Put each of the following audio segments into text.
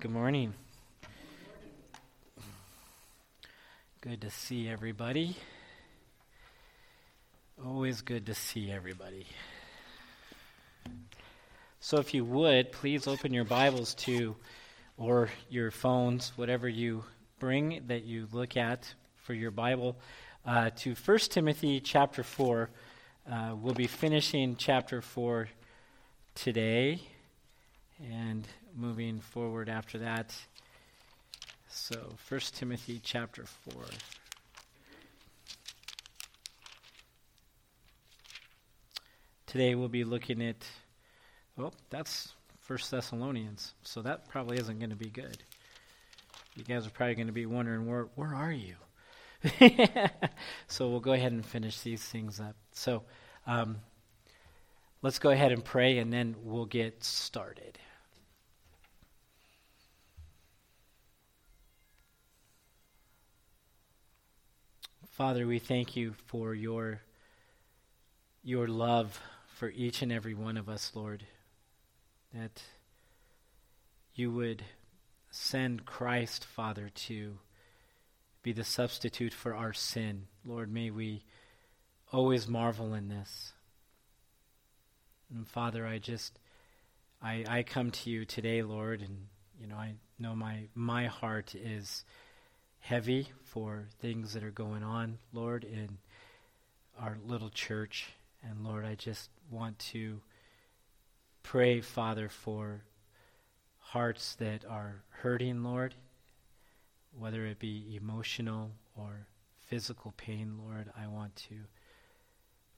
Good morning. Good to see everybody. Always good to see everybody. So, if you would, please open your Bibles to, or your phones, whatever you bring that you look at for your Bible, uh, to 1 Timothy chapter 4. Uh, we'll be finishing chapter 4 today and moving forward after that. So, 1 Timothy chapter 4. Today we'll be looking at, well, that's 1 Thessalonians, so that probably isn't going to be good. You guys are probably going to be wondering, where, where are you? so we'll go ahead and finish these things up. So um, let's go ahead and pray, and then we'll get started. Father, we thank you for your, your love for each and every one of us, Lord. That you would send Christ, Father, to be the substitute for our sin. Lord, may we always marvel in this. And Father, I just I I come to you today, Lord, and you know, I know my my heart is heavy for things that are going on, Lord, in our little church. And Lord, I just want to pray, Father, for hearts that are hurting, Lord, whether it be emotional or physical pain, Lord. I want to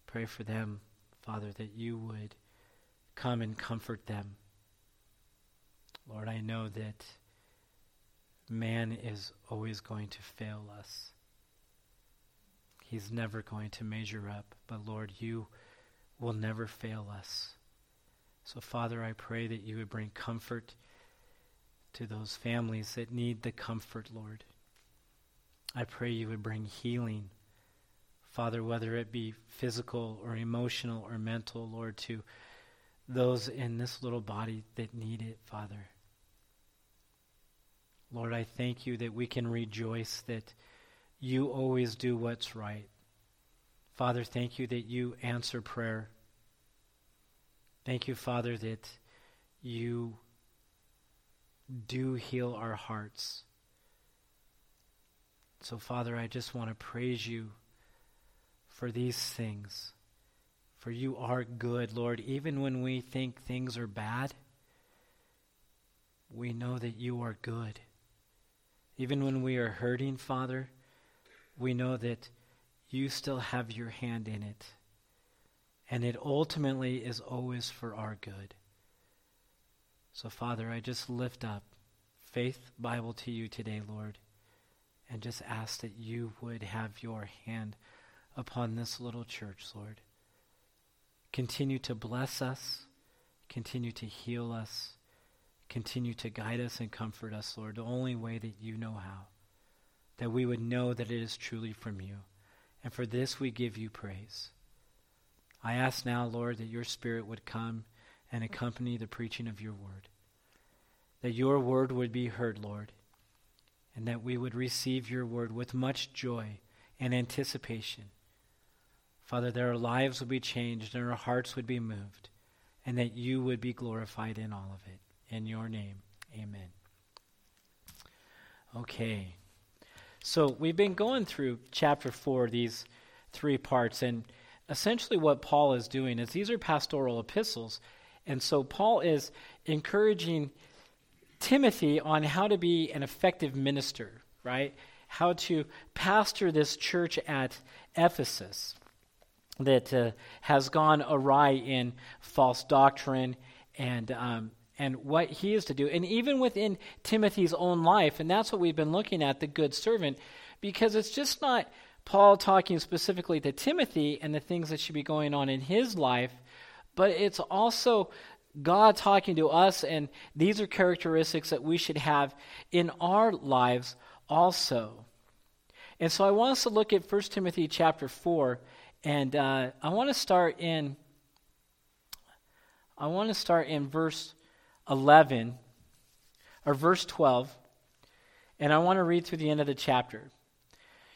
pray for them, Father, that you would come and comfort them. Lord, I know that man is always going to fail us. He's never going to measure up. But Lord, you will never fail us. So, Father, I pray that you would bring comfort to those families that need the comfort, Lord. I pray you would bring healing, Father, whether it be physical or emotional or mental, Lord, to those in this little body that need it, Father. Lord, I thank you that we can rejoice that you always do what's right. Father, thank you that you answer prayer. Thank you, Father, that you do heal our hearts. So, Father, I just want to praise you for these things. For you are good, Lord. Even when we think things are bad, we know that you are good. Even when we are hurting, Father, we know that you still have your hand in it. And it ultimately is always for our good. So, Father, I just lift up Faith Bible to you today, Lord, and just ask that you would have your hand upon this little church, Lord. Continue to bless us, continue to heal us Continue to guide us and comfort us, Lord, the only way that you know how. That we would know that it is truly from you. And for this we give you praise. I ask now, Lord, that your Spirit would come and accompany the preaching of your word. That your word would be heard, Lord, and that we would receive your word with much joy and anticipation. Father, that our lives would be changed and our hearts would be moved, and that you would be glorified in all of it. In your name, amen. Okay. So we've been going through chapter 4, these three parts, and essentially what Paul is doing is these are pastoral epistles. And so Paul is encouraging Timothy on how to be an effective minister, right? How to pastor this church at Ephesus that uh, has gone awry in false doctrine and um, and what he is to do. And even within Timothy's own life, and that's what we've been looking at the good servant, because it's just not Paul talking specifically to Timothy and the things that should be going on in his life, but it's also God talking to us, and these are characteristics that we should have in our lives also. And so I want us to look at 1 Timothy chapter 4, and uh, I want to start in. I want to start in verse 11. or verse 12, and I want to read through the end of the chapter.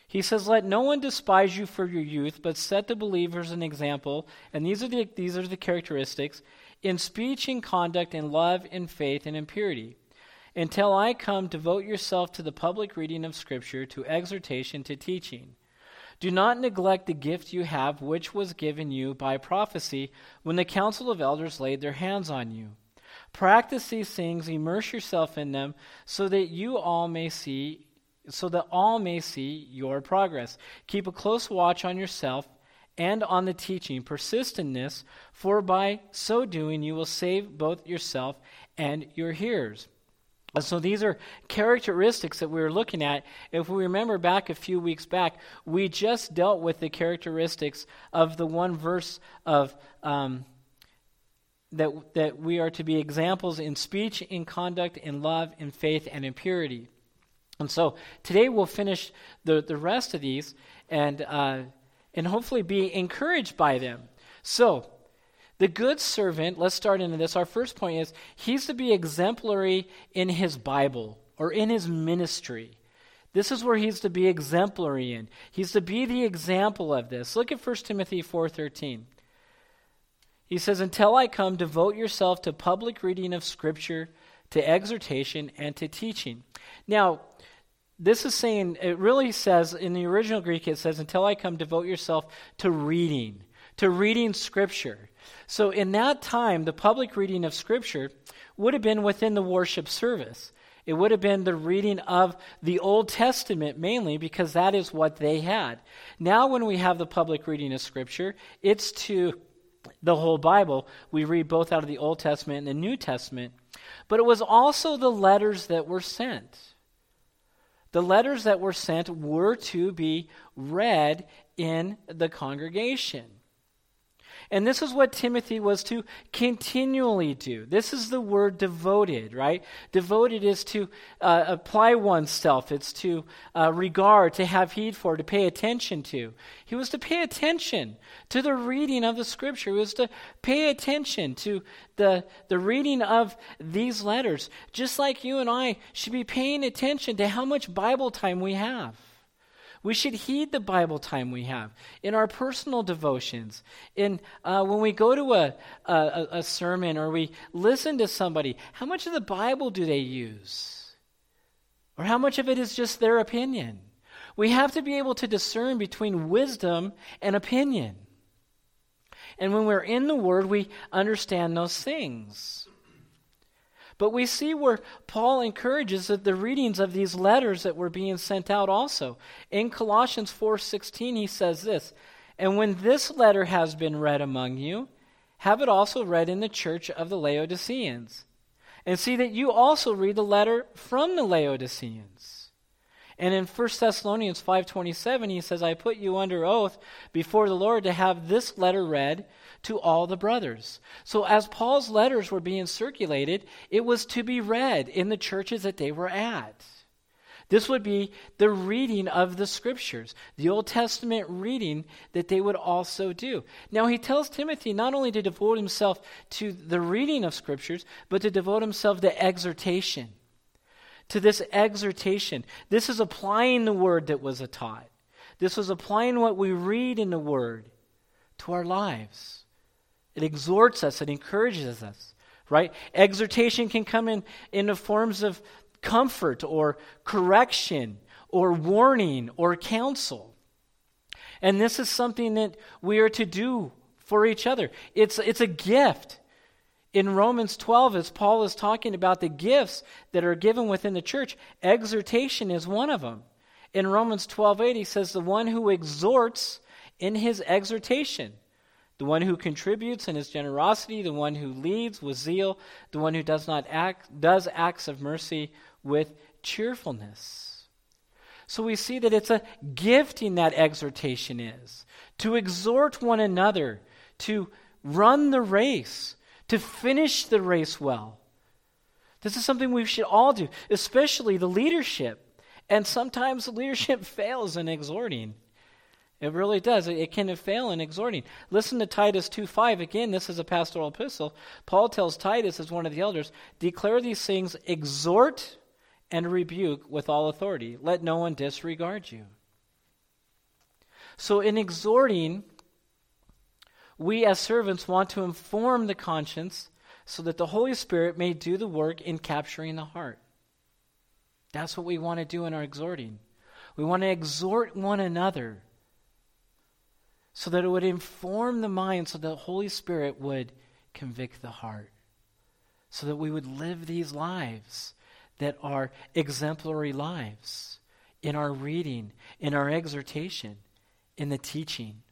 He says, Let no one despise you for your youth, but set the believers an example, and these are the, these are the characteristics in speech and conduct, in love, in faith, and in purity. Until I come, devote yourself to the public reading of Scripture, to exhortation, to teaching. Do not neglect the gift you have, which was given you by prophecy when the council of elders laid their hands on you. Practice these things, immerse yourself in them, so that you all may see, so that all may see your progress. Keep a close watch on yourself and on the teaching. Persist in this, for by so doing you will save both yourself and your hearers. So these are characteristics that we were looking at. If we remember back a few weeks back, we just dealt with the characteristics of the one verse of um, that that we are to be examples in speech, in conduct, in love, in faith, and in purity. And so today we'll finish the the rest of these and uh, and hopefully be encouraged by them. So the good servant, let's start into this. Our first point is he's to be exemplary in his Bible or in his ministry. This is where he's to be exemplary in. He's to be the example of this. Look at 1 Timothy 4:13. He says, "Until I come, devote yourself to public reading of scripture, to exhortation and to teaching." Now, this is saying it really says in the original Greek it says, "Until I come, devote yourself to reading, to reading scripture." So, in that time, the public reading of Scripture would have been within the worship service. It would have been the reading of the Old Testament mainly because that is what they had. Now, when we have the public reading of Scripture, it's to the whole Bible. We read both out of the Old Testament and the New Testament. But it was also the letters that were sent. The letters that were sent were to be read in the congregation. And this is what Timothy was to continually do. This is the word devoted, right? Devoted is to uh, apply oneself, it's to uh, regard, to have heed for, to pay attention to. He was to pay attention to the reading of the scripture, he was to pay attention to the, the reading of these letters, just like you and I should be paying attention to how much Bible time we have. We should heed the Bible time we have in our personal devotions, in uh, when we go to a, a, a sermon or we listen to somebody. How much of the Bible do they use? Or how much of it is just their opinion? We have to be able to discern between wisdom and opinion. And when we're in the Word, we understand those things. But we see where Paul encourages that the readings of these letters that were being sent out also. In Colossians 4:16 he says this, "And when this letter has been read among you, have it also read in the church of the Laodiceans. And see that you also read the letter from the Laodiceans." And in 1 Thessalonians 5:27 he says, "I put you under oath before the Lord to have this letter read to all the brothers. So, as Paul's letters were being circulated, it was to be read in the churches that they were at. This would be the reading of the scriptures, the Old Testament reading that they would also do. Now, he tells Timothy not only to devote himself to the reading of scriptures, but to devote himself to exhortation. To this exhortation. This is applying the word that was taught. This was applying what we read in the word to our lives. It exhorts us, it encourages us, right? Exhortation can come in, in the forms of comfort or correction or warning or counsel. And this is something that we are to do for each other. It's, it's a gift. In Romans 12, as Paul is talking about the gifts that are given within the church, exhortation is one of them. In Romans 12, 8, he says, The one who exhorts in his exhortation the one who contributes in his generosity, the one who leads with zeal, the one who does not act does acts of mercy with cheerfulness. So we see that it's a gifting that exhortation is to exhort one another to run the race, to finish the race well. This is something we should all do, especially the leadership. And sometimes the leadership fails in exhorting. It really does. It, it can fail in exhorting. Listen to Titus 2.5. Again, this is a pastoral epistle. Paul tells Titus, as one of the elders, declare these things, exhort and rebuke with all authority. Let no one disregard you. So, in exhorting, we as servants want to inform the conscience so that the Holy Spirit may do the work in capturing the heart. That's what we want to do in our exhorting. We want to exhort one another so that it would inform the mind, so that the Holy Spirit would convict the heart, so that we would live these lives that are exemplary lives in our reading, in our exhortation, in the teaching.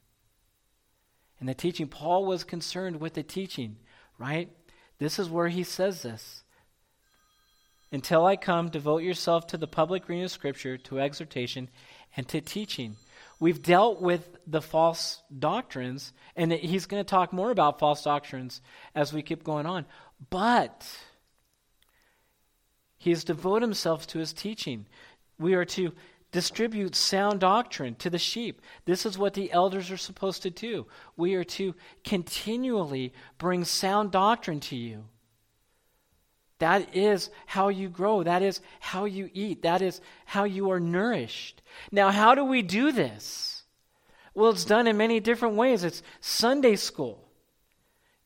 In the teaching, Paul was concerned with the teaching, right? This is where he says this. Until I come, devote yourself to the public reading of Scripture, to exhortation, and to teaching. We've dealt with the false doctrines, and he's going to talk more about false doctrines as we keep going on. But he has devoted himself to his teaching. We are to distribute sound doctrine to the sheep. This is what the elders are supposed to do. We are to continually bring sound doctrine to you. That is how you grow. That is how you eat. That is how you are nourished. Now, how do we do this? Well, it's done in many different ways. It's Sunday school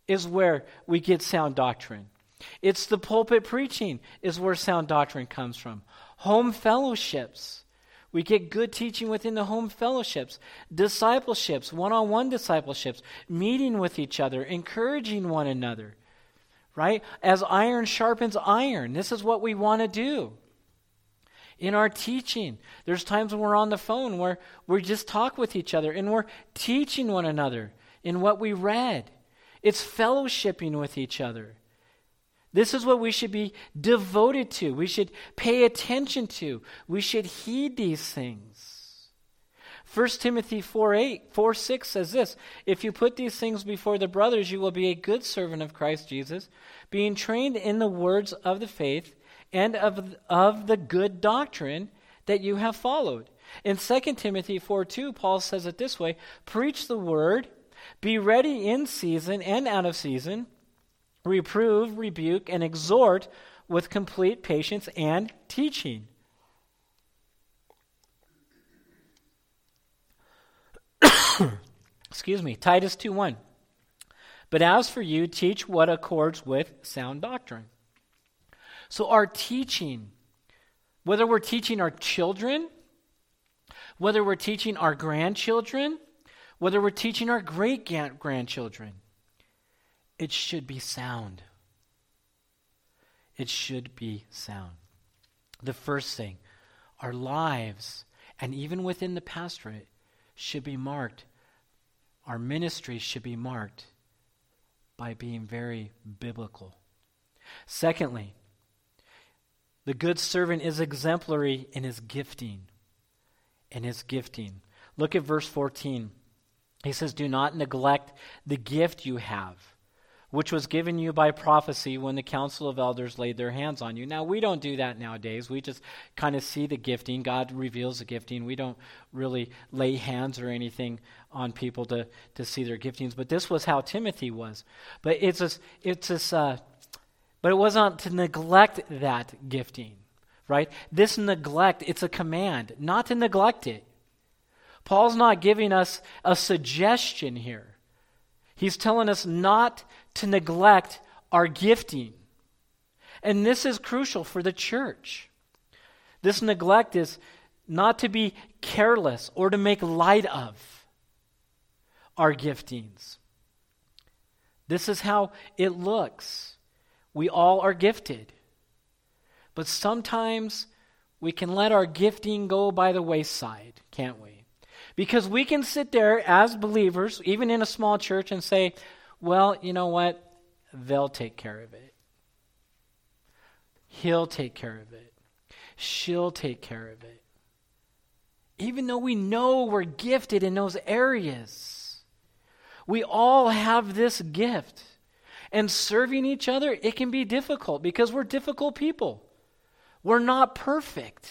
is where we get sound doctrine. It's the pulpit preaching is where sound doctrine comes from. Home fellowships. We get good teaching within the home fellowships, discipleships, one on one discipleships, meeting with each other, encouraging one another right? As iron sharpens iron. This is what we want to do. In our teaching, there's times when we're on the phone where we just talk with each other and we're teaching one another in what we read. It's fellowshipping with each other. This is what we should be devoted to. We should pay attention to. We should heed these things. 1 Timothy 4 8, 4 6 says this If you put these things before the brothers, you will be a good servant of Christ Jesus, being trained in the words of the faith and of, of the good doctrine that you have followed. In 2 Timothy 4 2, Paul says it this way Preach the word, be ready in season and out of season, reprove, rebuke, and exhort with complete patience and teaching. Excuse me, Titus 2 1. But as for you, teach what accords with sound doctrine. So, our teaching, whether we're teaching our children, whether we're teaching our grandchildren, whether we're teaching our great grandchildren, it should be sound. It should be sound. The first thing, our lives, and even within the pastorate, should be marked, our ministry should be marked by being very biblical. Secondly, the good servant is exemplary in his gifting. In his gifting. Look at verse 14. He says, Do not neglect the gift you have which was given you by prophecy when the council of elders laid their hands on you. Now, we don't do that nowadays. We just kind of see the gifting. God reveals the gifting. We don't really lay hands or anything on people to, to see their giftings. But this was how Timothy was. But it's this, it's this, uh, but it wasn't to neglect that gifting, right? This neglect, it's a command, not to neglect it. Paul's not giving us a suggestion here. He's telling us not to neglect our gifting. And this is crucial for the church. This neglect is not to be careless or to make light of our giftings. This is how it looks. We all are gifted. But sometimes we can let our gifting go by the wayside, can't we? Because we can sit there as believers, even in a small church, and say, well, you know what? They'll take care of it. He'll take care of it. She'll take care of it. Even though we know we're gifted in those areas, we all have this gift. And serving each other, it can be difficult because we're difficult people. We're not perfect.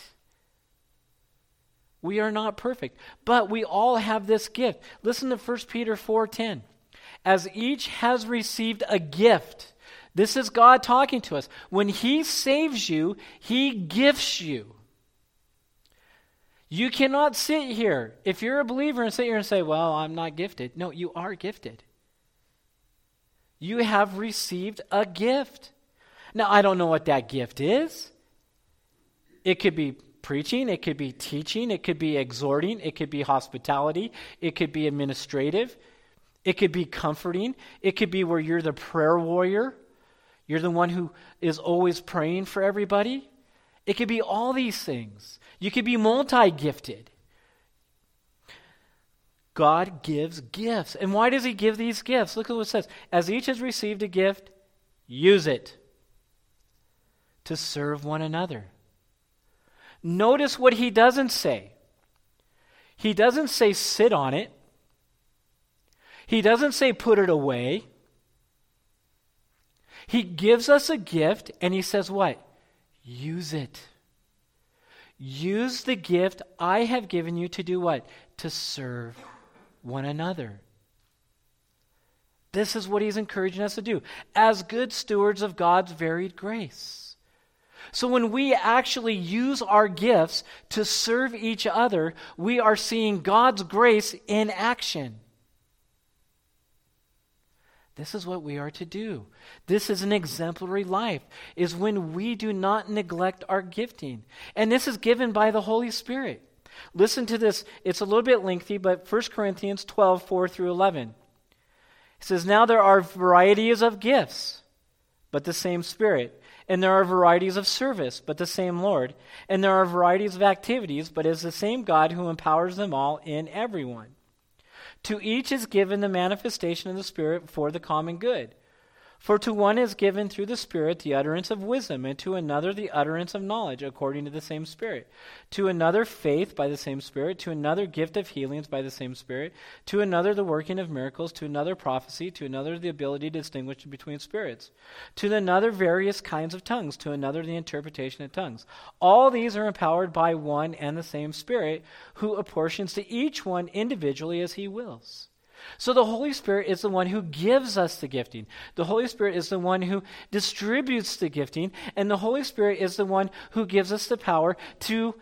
We are not perfect, but we all have this gift. Listen to 1 Peter 4:10. As each has received a gift, this is God talking to us. When he saves you, he gifts you. You cannot sit here if you're a believer and sit here and say, "Well, I'm not gifted." No, you are gifted. You have received a gift. Now, I don't know what that gift is. It could be preaching, it could be teaching, it could be exhorting, it could be hospitality, it could be administrative, it could be comforting, it could be where you're the prayer warrior, you're the one who is always praying for everybody. It could be all these things. You could be multi gifted. God gives gifts. And why does He give these gifts? Look at what it says. As each has received a gift, use it to serve one another. Notice what he doesn't say. He doesn't say sit on it. He doesn't say put it away. He gives us a gift and he says, What? Use it. Use the gift I have given you to do what? To serve one another. This is what he's encouraging us to do as good stewards of God's varied grace. So when we actually use our gifts to serve each other, we are seeing God's grace in action. This is what we are to do. This is an exemplary life, is when we do not neglect our gifting. And this is given by the Holy Spirit. Listen to this. It's a little bit lengthy, but 1 Corinthians 12, 4 through 11. It says, Now there are varieties of gifts, but the same Spirit. And there are varieties of service, but the same Lord. And there are varieties of activities, but it is the same God who empowers them all in everyone. To each is given the manifestation of the Spirit for the common good. For to one is given through the Spirit the utterance of wisdom, and to another the utterance of knowledge, according to the same Spirit. To another faith by the same Spirit, to another gift of healings by the same Spirit, to another the working of miracles, to another prophecy, to another the ability to distinguish between spirits, to another various kinds of tongues, to another the interpretation of tongues. All these are empowered by one and the same Spirit, who apportions to each one individually as he wills. So the Holy Spirit is the one who gives us the gifting. The Holy Spirit is the one who distributes the gifting. And the Holy Spirit is the one who gives us the power to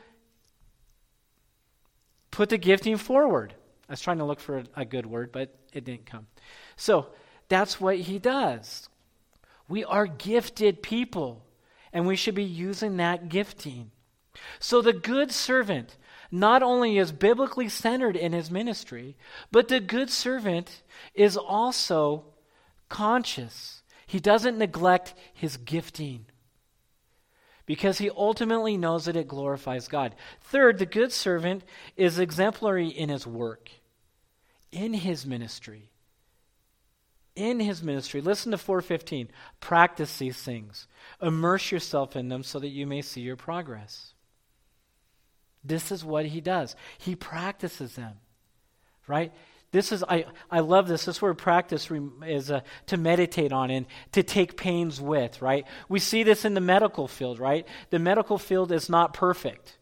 put the gifting forward. I was trying to look for a, good word, but it didn't come. So that's what he does. We are gifted people, and we should be using that gifting. So the good servant not only is biblically centered in his ministry, but the good servant is also conscious. He doesn't neglect his gifting because he ultimately knows that it glorifies God. Third, the good servant is exemplary in his work, in his ministry. In his ministry. Listen to 415. Practice these things. Immerse yourself in them so that you may see your progress. This is what he does. He practices them, right? This is, I, I love this. This word practice is uh, to meditate on and to take pains with, right? We see this in the medical field, right? The medical field is not perfect,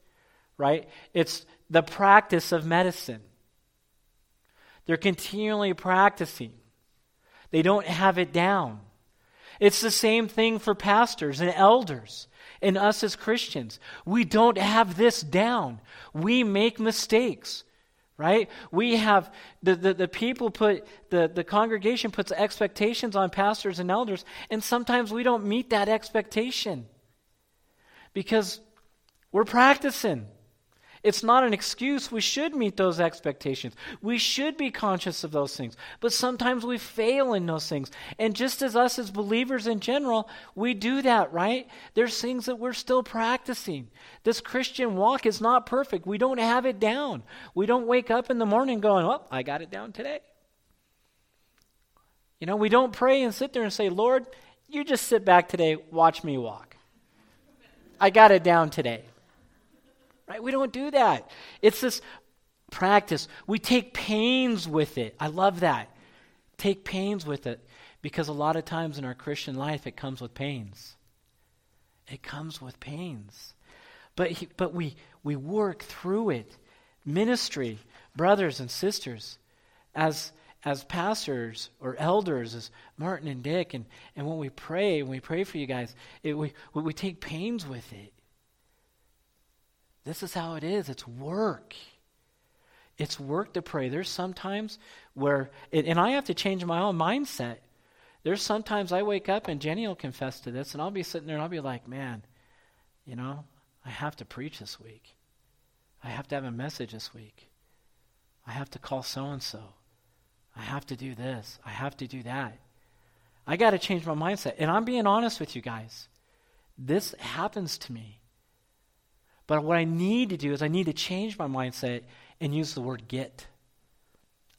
right? It's the practice of medicine. They're continually practicing, they don't have it down. It's the same thing for pastors and elders and us as Christians. We don't have this down. We make mistakes, right? We have, the, the, the people put, the, the congregation puts expectations on pastors and elders, and sometimes we don't meet that expectation because we're practicing. It's not an excuse. We should meet those expectations. We should be conscious of those things. But sometimes we fail in those things. And just as us as believers in general, we do that, right? There's things that we're still practicing. This Christian walk is not perfect. We don't have it down. We don't wake up in the morning going, well, I got it down today. You know, we don't pray and sit there and say, Lord, you just sit back today, watch me walk. I got it down today. Right? We don't do that. It's this practice. We take pains with it. I love that. Take pains with it because a lot of times in our Christian life it comes with pains. It comes with pains. But he, but we we work through it. ministry, brothers and sisters, as as pastors or elders, as Martin and Dick, and, and when we pray, when we pray for you guys, it, we, we take pains with it. This is how it is. It's work. It's work to pray. There's sometimes where, and I have to change my own mindset. There's sometimes I wake up and Jenny will confess to this, and I'll be sitting there and I'll be like, man, you know, I have to preach this week. I have to have a message this week. I have to call so and so. I have to do this. I have to do that. I got to change my mindset. And I'm being honest with you guys. This happens to me. But what I need to do is I need to change my mindset and use the word get.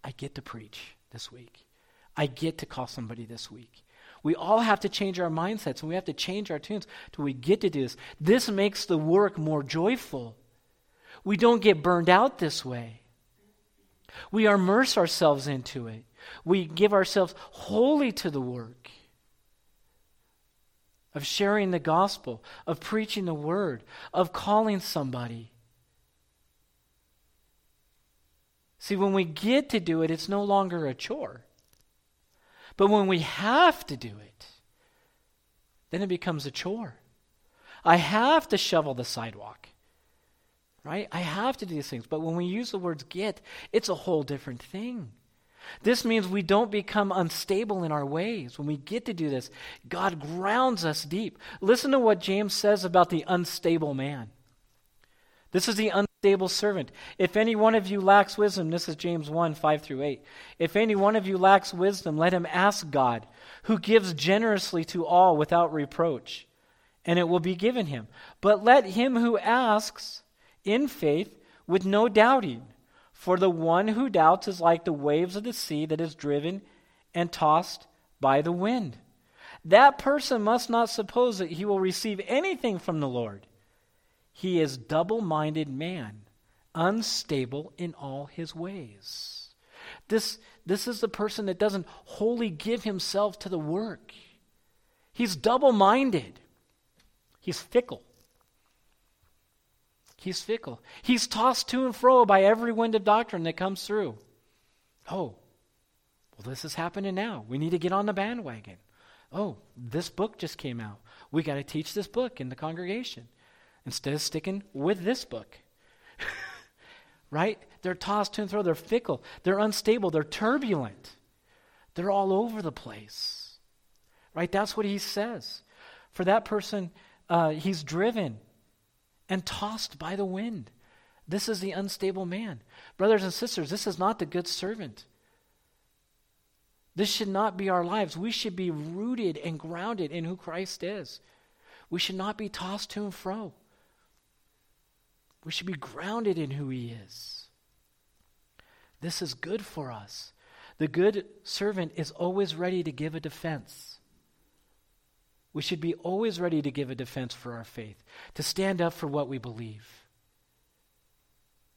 I get to preach this week. I get to call somebody this week. We all have to change our mindsets and we have to change our tunes till we get to do this. This makes the work more joyful. We don't get burned out this way. We immerse ourselves into it. We give ourselves wholly to the work of sharing the gospel, of preaching the word, of calling somebody. See, when we get to do it, it's no longer a chore. But when we have to do it, then it becomes a chore. I have to shovel the sidewalk, right? I have to do these things. But when we use the words get, it's a whole different thing. This means we don't become unstable in our ways. When we get to do this, God grounds us deep. Listen to what James says about the unstable man. This is the unstable servant. If any one of you lacks wisdom, this is James 1 5 through 8. If any one of you lacks wisdom, let him ask God, who gives generously to all without reproach, and it will be given him. But let him who asks in faith with no doubting. For the one who doubts is like the waves of the sea that is driven and tossed by the wind. That person must not suppose that he will receive anything from the Lord. He is double minded man, unstable in all his ways. This, this is the person that doesn't wholly give himself to the work. He's double minded, he's fickle. He's fickle. He's tossed to and fro by every wind of doctrine that comes through. Oh, well, this is happening now. We need to get on the bandwagon. Oh, this book just came out. We got to teach this book in the congregation instead of sticking with this book. right? They're tossed to and fro. They're fickle. They're unstable. They're turbulent. They're all over the place. Right? That's what he says. For that person, uh, he's driven and tossed by the wind. This is the unstable man. Brothers and sisters, this is not the good servant. This should not be our lives. We should be rooted and grounded in who Christ is. We should not be tossed to and fro. We should be grounded in who He is. This is good for us. The good servant is always ready to give a defense. We should be always ready to give a defense for our faith, to stand up for what we believe.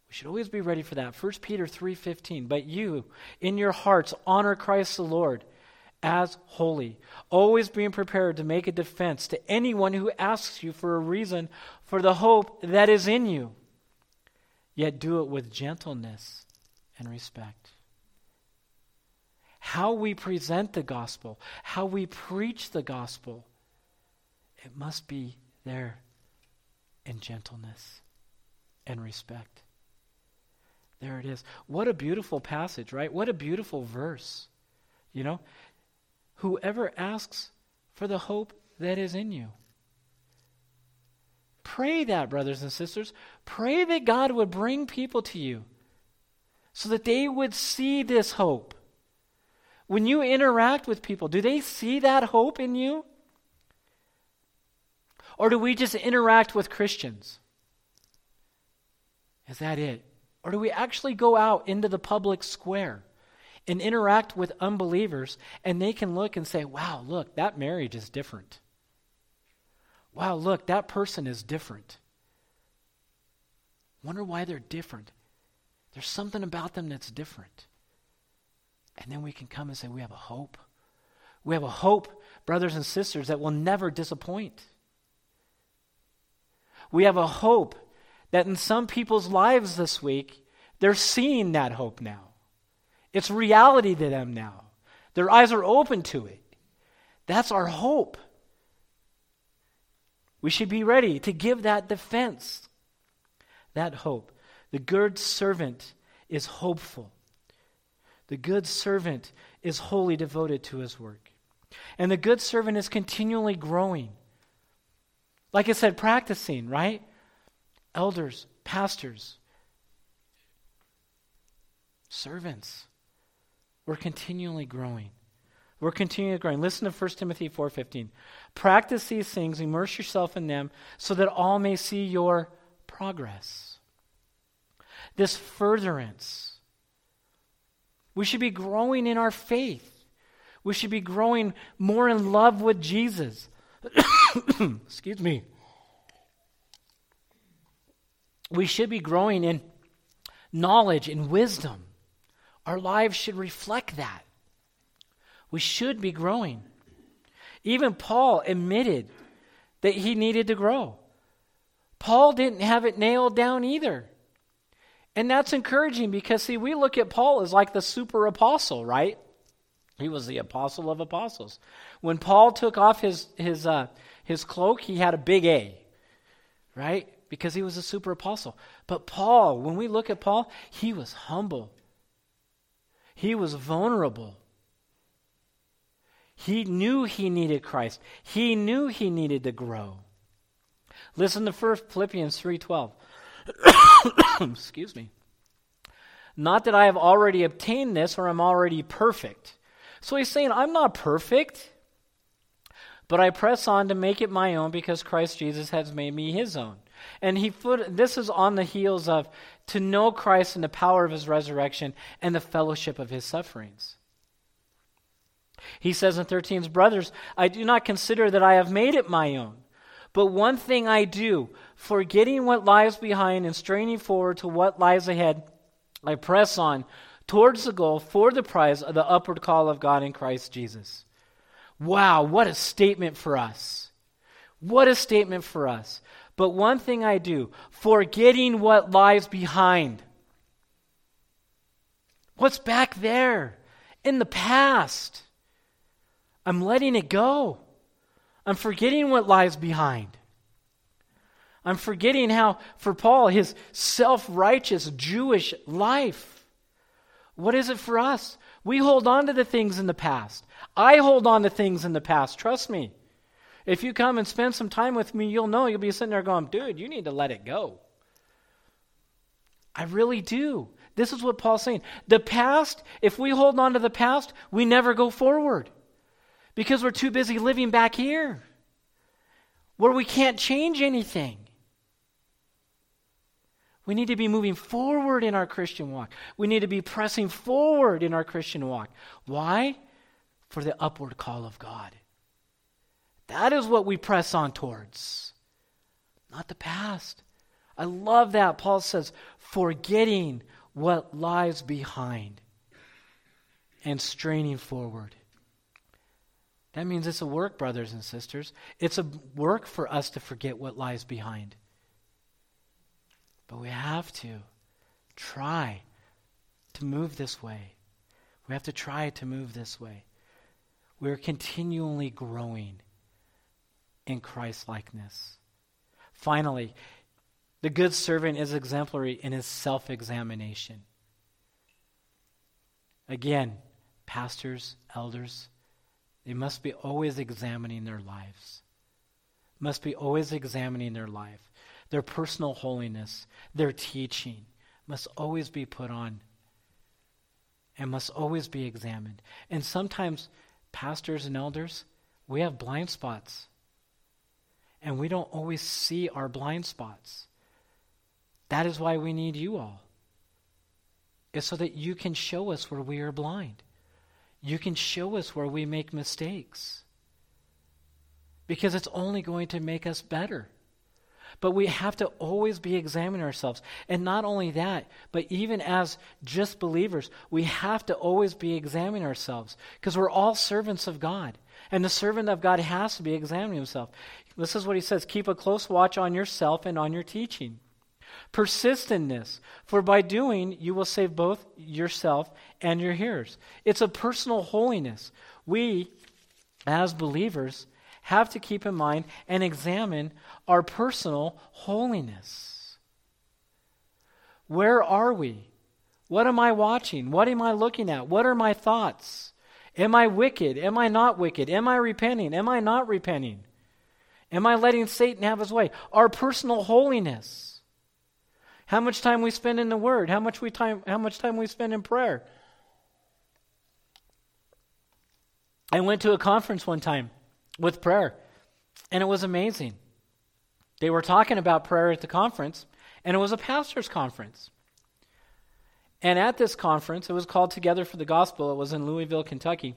We should always be ready for that. 1 Peter 3:15, "But you in your hearts honor Christ the Lord as holy, always being prepared to make a defense to anyone who asks you for a reason for the hope that is in you. Yet do it with gentleness and respect." How we present the gospel, how we preach the gospel, it must be there in gentleness and respect. There it is. What a beautiful passage, right? What a beautiful verse. You know, whoever asks for the hope that is in you. Pray that, brothers and sisters. Pray that God would bring people to you so that they would see this hope. When you interact with people, do they see that hope in you? Or do we just interact with Christians? Is that it? Or do we actually go out into the public square and interact with unbelievers and they can look and say, wow, look, that marriage is different. Wow, look, that person is different. Wonder why they're different. There's something about them that's different. And then we can come and say, we have a hope. We have a hope, brothers and sisters, that will never disappoint. We have a hope that in some people's lives this week, They're seeing that hope now. It's reality to them now. Their eyes are open to it. That's our hope. We should be ready to give that defense, that hope. The good servant is hopeful. The good servant is wholly devoted to his work. And the good servant is continually growing. Like I said, practicing, right? Elders, pastors, servants. We're continually growing. We're continually growing. Listen to 1 Timothy 4:15. Practice these things, immerse yourself in them, so that all may see your progress. This furtherance. We should be growing in our faith. We should be growing more in love with Jesus. Excuse me. We should be growing in knowledge and wisdom. Our lives should reflect that. We should be growing. Even Paul admitted that he needed to grow. Paul didn't have it nailed down either. And that's encouraging because, see, we look at Paul as like the super apostle, right? He was the apostle of apostles. When Paul took off his, his, uh, his cloak, he had a big A, right? Because he was a super apostle. But Paul, when we look at Paul, he was humble, he was vulnerable. He knew he needed Christ. He knew he needed to grow. Listen to first Philippians 3:12. Excuse me. Not that I have already obtained this or I'm already perfect. So he's saying, I'm not perfect, but I press on to make it my own because Christ Jesus has made me his own. And he put, this is on the heels of to know Christ and the power of his resurrection and the fellowship of his sufferings. He says in 13, Brothers, I do not consider that I have made it my own. But one thing I do, forgetting what lies behind and straining forward to what lies ahead, I press on towards the goal for the prize of the upward call of God in Christ Jesus. Wow, what a statement for us. What a statement for us. But one thing I do, forgetting what lies behind. What's back there in the past? I'm letting it go. I'm forgetting what lies behind. I'm forgetting how, for Paul, his self righteous Jewish life what is it for us? We hold on to the things in the past. I hold on to things in the past. Trust me. If you come and spend some time with me, you'll know you'll be sitting there going, dude, you need to let it go. I really do. This is what Paul's saying. The past, if we hold on to the past, we never go forward because we're too busy living back here where we can't change anything. We need to be moving forward in our Christian walk. We need to be pressing forward in our Christian walk. Why? For the upward call of God. That is what we press on towards, not the past. I love that. Paul says, forgetting what lies behind and straining forward. That means it's a work, brothers and sisters. It's a work for us to forget what lies behind. But we have to try to move this way. We have to try to move this way. We're continually growing in Christ likeness. Finally, the good servant is exemplary in his self examination. Again, pastors, elders, they must be always examining their lives. Must be always examining their life their personal holiness, their teaching must always be put on and must always be examined. And sometimes, pastors and elders, we have blind spots. And we don't always see our blind spots. That is why we need you all. Is so that you can show us where we are blind. You can show us where we make mistakes. Because it's only going to make us better. But we have to always be examining ourselves. And not only that, but even as just believers, we have to always be examining ourselves because we're all servants of God. And the servant of God has to be examining himself. This is what he says keep a close watch on yourself and on your teaching. Persist in this, for by doing you will save both yourself and your hearers. It's a personal holiness. We, as believers, have to keep in mind and examine our personal holiness. Where are we? What am I watching? What am I looking at? What are my thoughts? Am I wicked? Am I not wicked? Am I repenting? Am I not repenting? Am I letting Satan have his way? Our personal holiness. How much time we spend in the Word? How much we time? How much time we spend in prayer? I went to a conference one time with prayer, and it was amazing. They were talking about prayer at the conference, and it was a pastor's conference. And at this conference, it was called Together for the Gospel. It was in Louisville, Kentucky.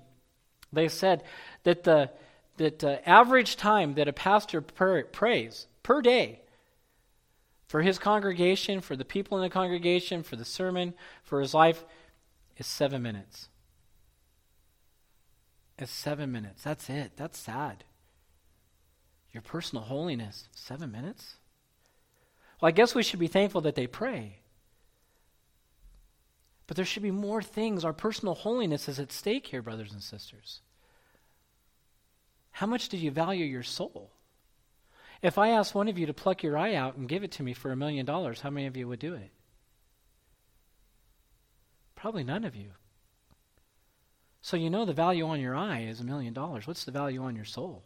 They said that the that uh, average time that a pastor pray, prays per day for his congregation, for the people in the congregation, for the sermon, for his life, is seven minutes. It's seven minutes. That's it. That's sad. Your personal holiness, seven minutes? Well, I guess we should be thankful that they pray. But there should be more things. Our personal holiness is at stake here, brothers and sisters. How much do you value your soul? If I asked one of you to pluck your eye out and give it to me for a million dollars, how many of you would do it? Probably none of you. So you know the value on your eye is a million dollars. What's the value on your soul?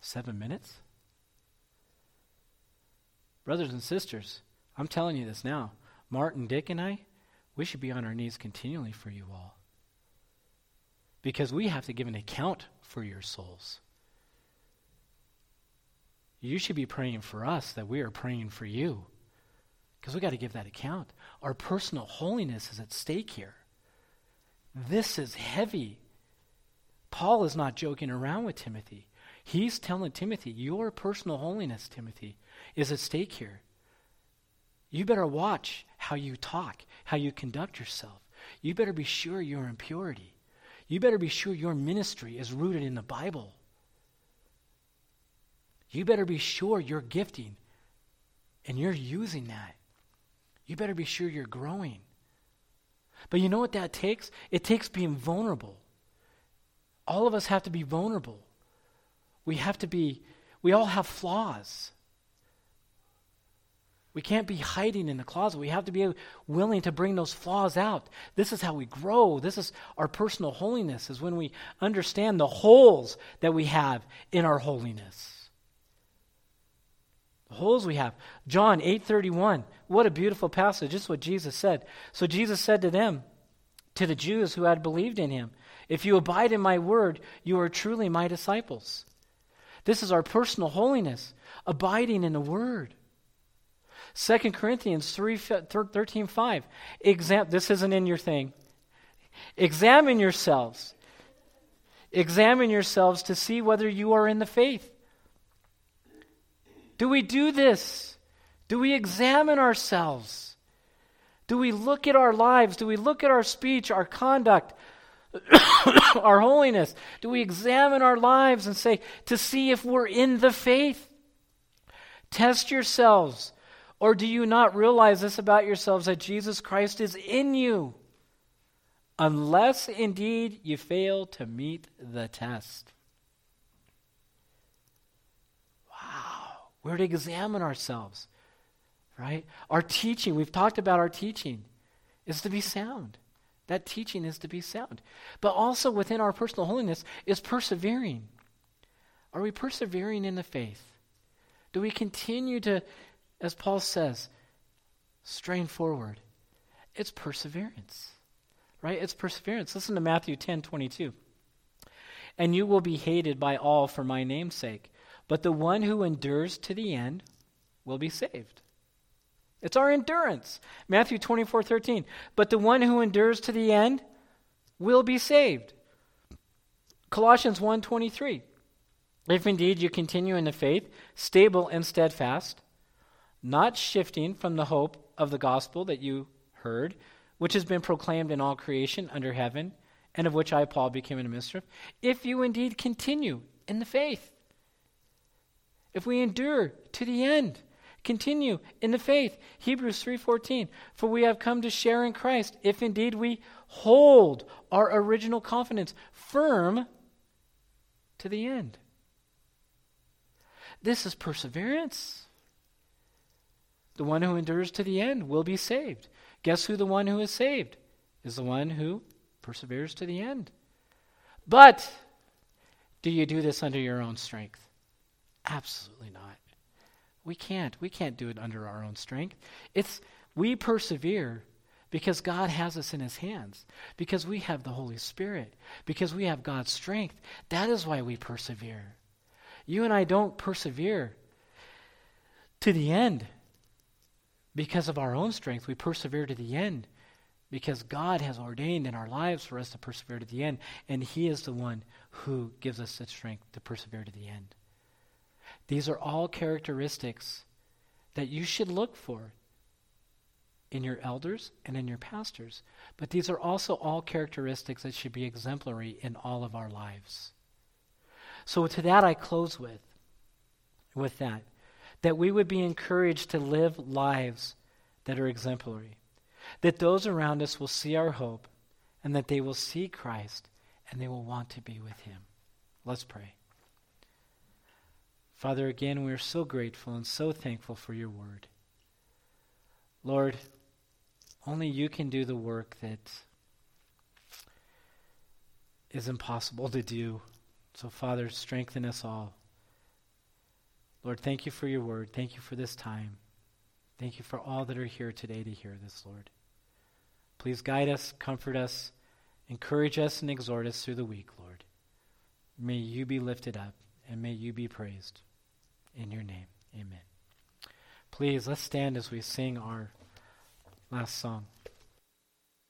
Seven minutes? Brothers and sisters, I'm telling you this now. Martin, Dick, and I, we should be on our knees continually for you all. Because we have to give an account for your souls. You should be praying for us that we are praying for you. Because we got to give that account. Our personal holiness is at stake here. This is heavy. Paul is not joking around with Timothy. He's telling Timothy, your personal holiness, Timothy, is at stake here. You better watch how you talk, how you conduct yourself. You better be sure you're in purity. You better be sure your ministry is rooted in the Bible. You better be sure you're gifting and you're using that. You better be sure you're growing. But you know what that takes? It takes being vulnerable. All of us have to be vulnerable. We have to be, we all have flaws. We can't be hiding in the closet. We have to be willing to bring those flaws out. This is how we grow. This is our personal holiness, is when we understand the holes that we have in our holiness holes we have. John 8:31. What a beautiful passage. This is what Jesus said. So Jesus said to them, to the Jews who had believed in him, if you abide in my word, you are truly my disciples. This is our personal holiness, abiding in the word. 2 Corinthians 3, 13, 5. Exam- this isn't in your thing. Examine yourselves. Examine yourselves to see whether you are in the faith. Do we do this? Do we examine ourselves? Do we look at our lives? Do we look at our speech, our conduct, our holiness? Do we examine our lives and say, to see if we're in the faith? Test yourselves. Or do you not realize this about yourselves that Jesus Christ is in you? Unless indeed you fail to meet the test. We're to examine ourselves, right? Our teaching, we've talked about our teaching, is to be sound. That teaching is to be sound. But also within our personal holiness is persevering. Are we persevering in the faith? Do we continue to, as Paul says, strain forward? It's perseverance, right? It's perseverance. Listen to Matthew 10 22. And you will be hated by all for my name's sake but the one who endures to the end will be saved. It's our endurance. Matthew 24 13. But the one who endures to the end will be saved. Colossians 1 23. If indeed you continue in the faith, stable and steadfast, not shifting from the hope of the gospel that you heard, which has been proclaimed in all creation under heaven, and of which I, Paul, became a minister, if you indeed continue in the faith if we endure to the end, Continue in the faith. Hebrews 3:14. For we have come to share in Christ if indeed we hold our original confidence firm to the end. This is perseverance. The one who endures to the end will be saved. Guess who the one who is saved is the one who perseveres to the end. But do you do this under your own strength? Absolutely not. We can't. We can't do it under our own strength. It's we persevere because God has us in his hands, because we have the Holy Spirit, because we have God's strength. That is why we persevere. You and I don't persevere to the end because of our own strength. We persevere to the end because God has ordained in our lives for us to persevere to the end, and He is the one who gives us such strength to persevere to the end. These are all characteristics that you should look for in your elders and in your pastors. But these are also all characteristics that should be exemplary in all of our lives. So to that I close with with that that we would be encouraged to live lives that are exemplary. That those around us will see our hope and that they will see Christ and they will want to be with him. Let's pray. Father, again, we are so grateful and so thankful for your word. Lord, only you can do the work that is impossible to do. So, Father, strengthen us all. Lord, thank you for your word. Thank you for this time. Thank you for all that are here today to hear this, Lord. Please guide us, comfort us, encourage us, and exhort us through the week, Lord. May you be lifted up and may you be praised. In your name, amen. Please, let's stand as we sing our last song.